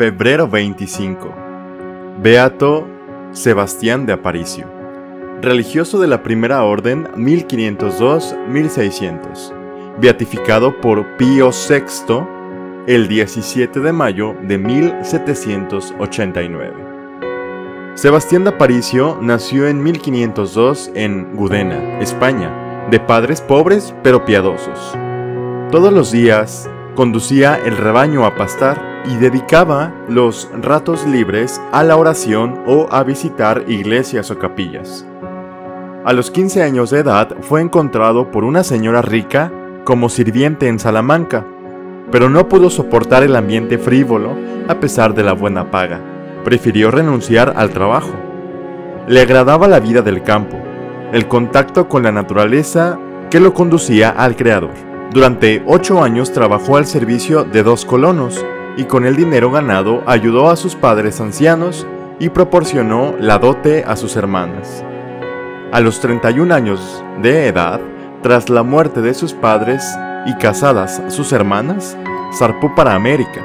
Febrero 25. Beato Sebastián de Aparicio. Religioso de la Primera Orden 1502-1600. Beatificado por Pío VI el 17 de mayo de 1789. Sebastián de Aparicio nació en 1502 en Gudena, España, de padres pobres pero piadosos. Todos los días conducía el rebaño a pastar y dedicaba los ratos libres a la oración o a visitar iglesias o capillas. A los 15 años de edad fue encontrado por una señora rica como sirviente en Salamanca, pero no pudo soportar el ambiente frívolo a pesar de la buena paga. Prefirió renunciar al trabajo. Le agradaba la vida del campo, el contacto con la naturaleza que lo conducía al Creador. Durante ocho años trabajó al servicio de dos colonos y con el dinero ganado ayudó a sus padres ancianos y proporcionó la dote a sus hermanas. A los 31 años de edad, tras la muerte de sus padres y casadas sus hermanas, zarpó para América.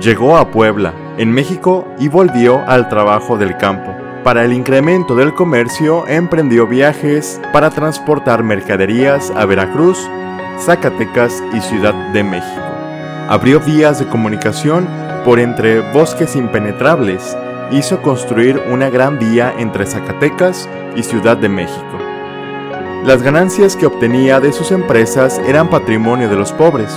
Llegó a Puebla, en México, y volvió al trabajo del campo. Para el incremento del comercio, emprendió viajes para transportar mercaderías a Veracruz, Zacatecas y Ciudad de México abrió vías de comunicación por entre bosques impenetrables, hizo construir una gran vía entre Zacatecas y Ciudad de México. Las ganancias que obtenía de sus empresas eran patrimonio de los pobres.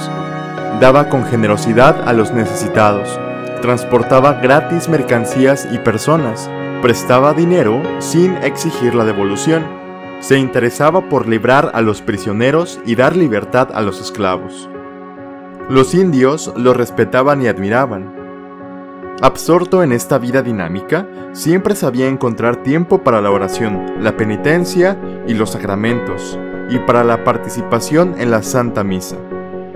Daba con generosidad a los necesitados, transportaba gratis mercancías y personas, prestaba dinero sin exigir la devolución, se interesaba por librar a los prisioneros y dar libertad a los esclavos. Los indios lo respetaban y admiraban. Absorto en esta vida dinámica, siempre sabía encontrar tiempo para la oración, la penitencia y los sacramentos, y para la participación en la Santa Misa.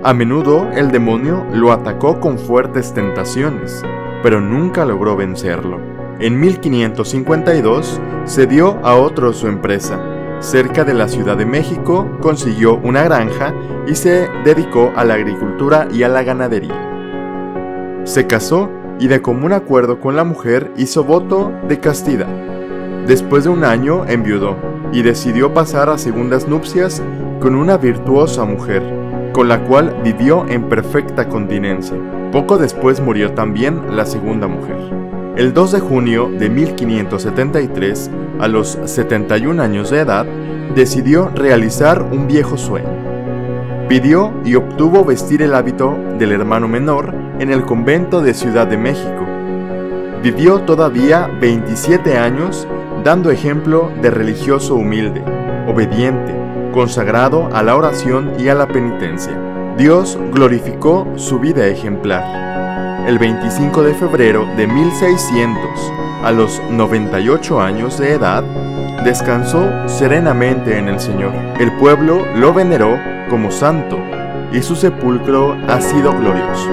A menudo el demonio lo atacó con fuertes tentaciones, pero nunca logró vencerlo. En 1552 cedió a otro su empresa, cerca de la Ciudad de México, consiguió una granja y se dedicó a la agricultura y a la ganadería. Se casó y de común acuerdo con la mujer hizo voto de castidad. Después de un año enviudó y decidió pasar a segundas nupcias con una virtuosa mujer, con la cual vivió en perfecta continencia. Poco después murió también la segunda mujer. El 2 de junio de 1573, a los 71 años de edad, decidió realizar un viejo sueño. Pidió y obtuvo vestir el hábito del hermano menor en el convento de Ciudad de México. Vivió todavía 27 años dando ejemplo de religioso humilde, obediente, consagrado a la oración y a la penitencia. Dios glorificó su vida ejemplar el 25 de febrero de 1600, a los 98 años de edad, descansó serenamente en el Señor. El pueblo lo veneró como santo y su sepulcro ha sido glorioso.